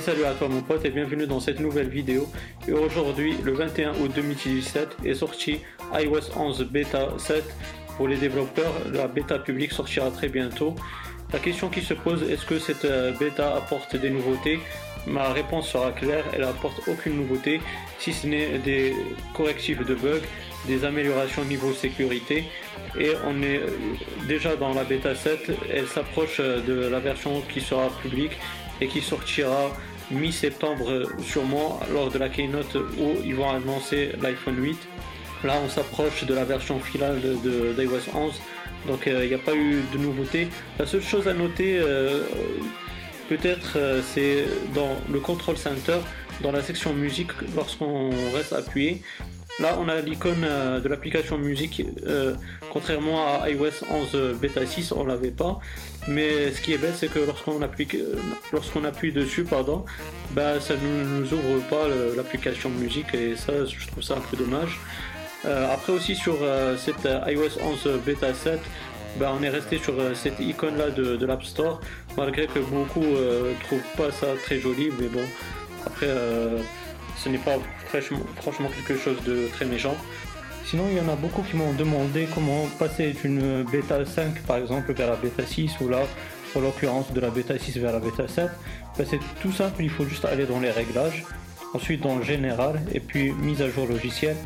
salut à toi mon pote et bienvenue dans cette nouvelle vidéo. Et aujourd'hui, le 21 août 2017, est sorti iOS 11 Beta 7 pour les développeurs. La bêta publique sortira très bientôt. La question qui se pose, est-ce que cette euh, bêta apporte des nouveautés? Ma réponse sera claire, elle apporte aucune nouveauté, si ce n'est des correctifs de bugs, des améliorations niveau sécurité. Et on est euh, déjà dans la bêta 7, elle s'approche euh, de la version qui sera publique et qui sortira mi-septembre sûrement lors de la keynote où ils vont annoncer l'iPhone 8. Là on s'approche de la version finale de, d'iOS 11 donc euh, il n'y a pas eu de nouveauté. La seule chose à noter peut-être euh, c'est dans le control center, dans la section musique, lorsqu'on reste appuyé. Là, on a l'icône euh, de l'application musique, euh, contrairement à iOS 11 bêta 6, on l'avait pas. Mais ce qui est bête, c'est que lorsqu'on appuie, lorsqu'on appuie dessus, pardon, bah, ça ne nous, ouvre pas l'application musique et ça, je trouve ça un peu dommage. après aussi sur cette iOS 11 bêta 7, bah, on est resté sur euh, cette icône là de, l'App Store, malgré que beaucoup euh, trouvent pas ça très joli, mais bon, après euh, ce n'est pas franchement quelque chose de très méchant. Sinon, il y en a beaucoup qui m'ont demandé comment passer d'une bêta 5 par exemple vers la bêta 6 ou là, en l'occurrence de la bêta 6 vers la bêta 7. Bah, c'est tout simple, il faut juste aller dans les réglages, ensuite dans le général et puis mise à jour logiciel.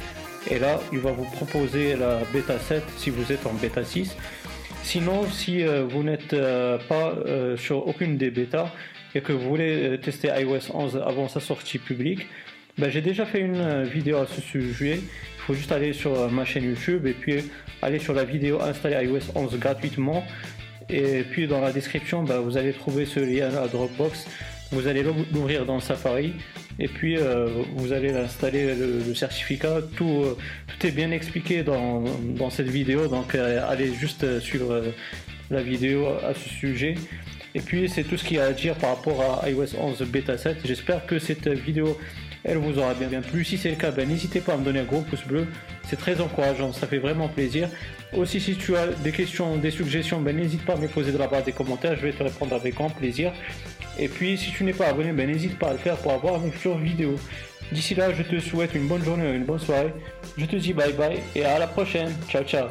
Et là, il va vous proposer la bêta 7 si vous êtes en bêta 6. Sinon, si euh, vous n'êtes euh, pas euh, sur aucune des bêtas et que vous voulez tester iOS 11 avant sa sortie publique, ben, j'ai déjà fait une vidéo à ce sujet. Il faut juste aller sur ma chaîne YouTube et puis aller sur la vidéo installer iOS 11 gratuitement. Et puis dans la description, ben, vous allez trouver ce lien à Dropbox. Vous allez l'ouvrir dans Safari et puis vous allez installer le, certificat. Tout, tout est bien expliqué dans, dans cette vidéo, donc allez juste suivre la vidéo à ce sujet. Et puis c'est tout ce qu'il y a à dire par rapport à iOS 11 Beta 7. J'espère que cette vidéo elle vous aura bien, bien plu. Si c'est le cas, ben, n'hésitez pas à me donner un gros pouce bleu. C'est très encourageant, ça fait vraiment plaisir. Aussi, si tu as des questions, des suggestions, ben, n'hésite pas à me poser dans la barre des commentaires. Je vais te répondre avec grand plaisir. Et puis, si tu n'es pas abonné, ben, n'hésite pas à le faire pour avoir mes futures vidéos. D'ici là, je te souhaite une bonne journée, une bonne soirée. Je te dis bye bye et à la prochaine. Ciao, ciao.